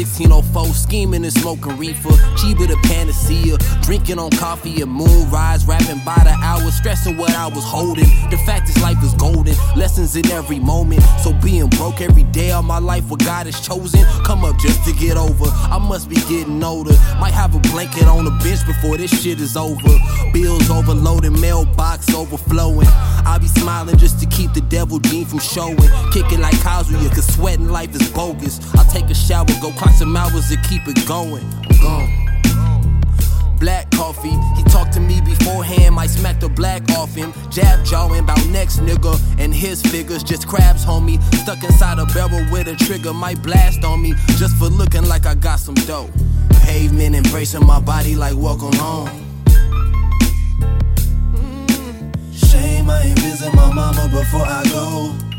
1604, scheming and smoking reefer. Cheaper the panacea. Drinking on coffee and moonrise. Rapping by the hour, stressing what I was holding. The fact is, life is golden. Lessons in every moment. So being broke every day of my life, what God has chosen. Come up just to get over. I must be getting older. Might have a blanket on the bench before this shit is over. Bills overloaded, mailbox overflowing. I be smiling just to keep the devil gene from showing. Kicking like Kazuya, cause sweating life is bogus. I take a shower, go clock some hours to keep it going. I'm gone black coffee. He talked to me beforehand, might smack the black off him. Jab jawing about next nigga and his figures. Just crabs, homie. Stuck inside a barrel with a trigger, might blast on me just for looking like I got some dough. Pavement embracing my body like welcome home. Mm. Shame I ain't visit my mama before I go.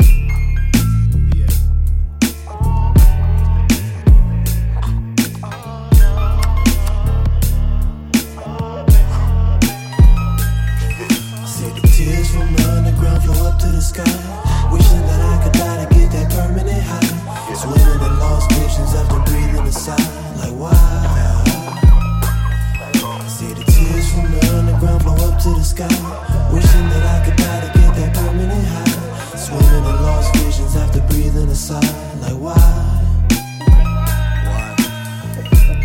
Wishing that I could die to get that permanent high. Swimming in lost visions after breathing a sigh. Like why?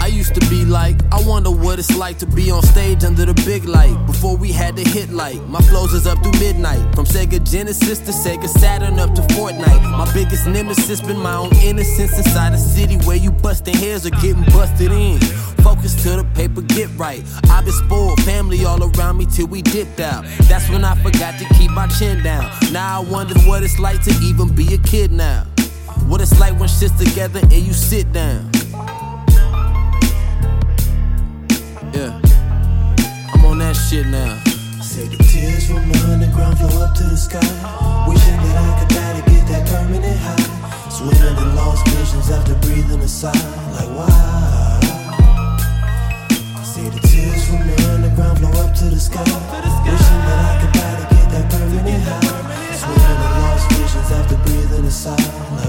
I used to be like, I wonder what it's like to be on stage under the big light. Before we had the hit light, my flows is up through midnight. From Sega Genesis to Sega Saturn up to Fortnite. Biggest nemesis been my own innocence inside a city where you busting heads or getting busted in. Focus to the paper, get right. i been spoiled, family all around me till we dipped out. That's when I forgot to keep my chin down. Now I wonder what it's like to even be a kid now. What it's like when shit's together and you sit down. Yeah. I'm on that shit now. See the tears from the underground flow up to the sky. Wishing that I could die that permanent high. Swimming in lost visions after breathing a sigh. Like why? See the tears from the underground flow up to the sky. Wishing that I could die to get that permanent high. Swimming in lost visions after breathing a sigh. Like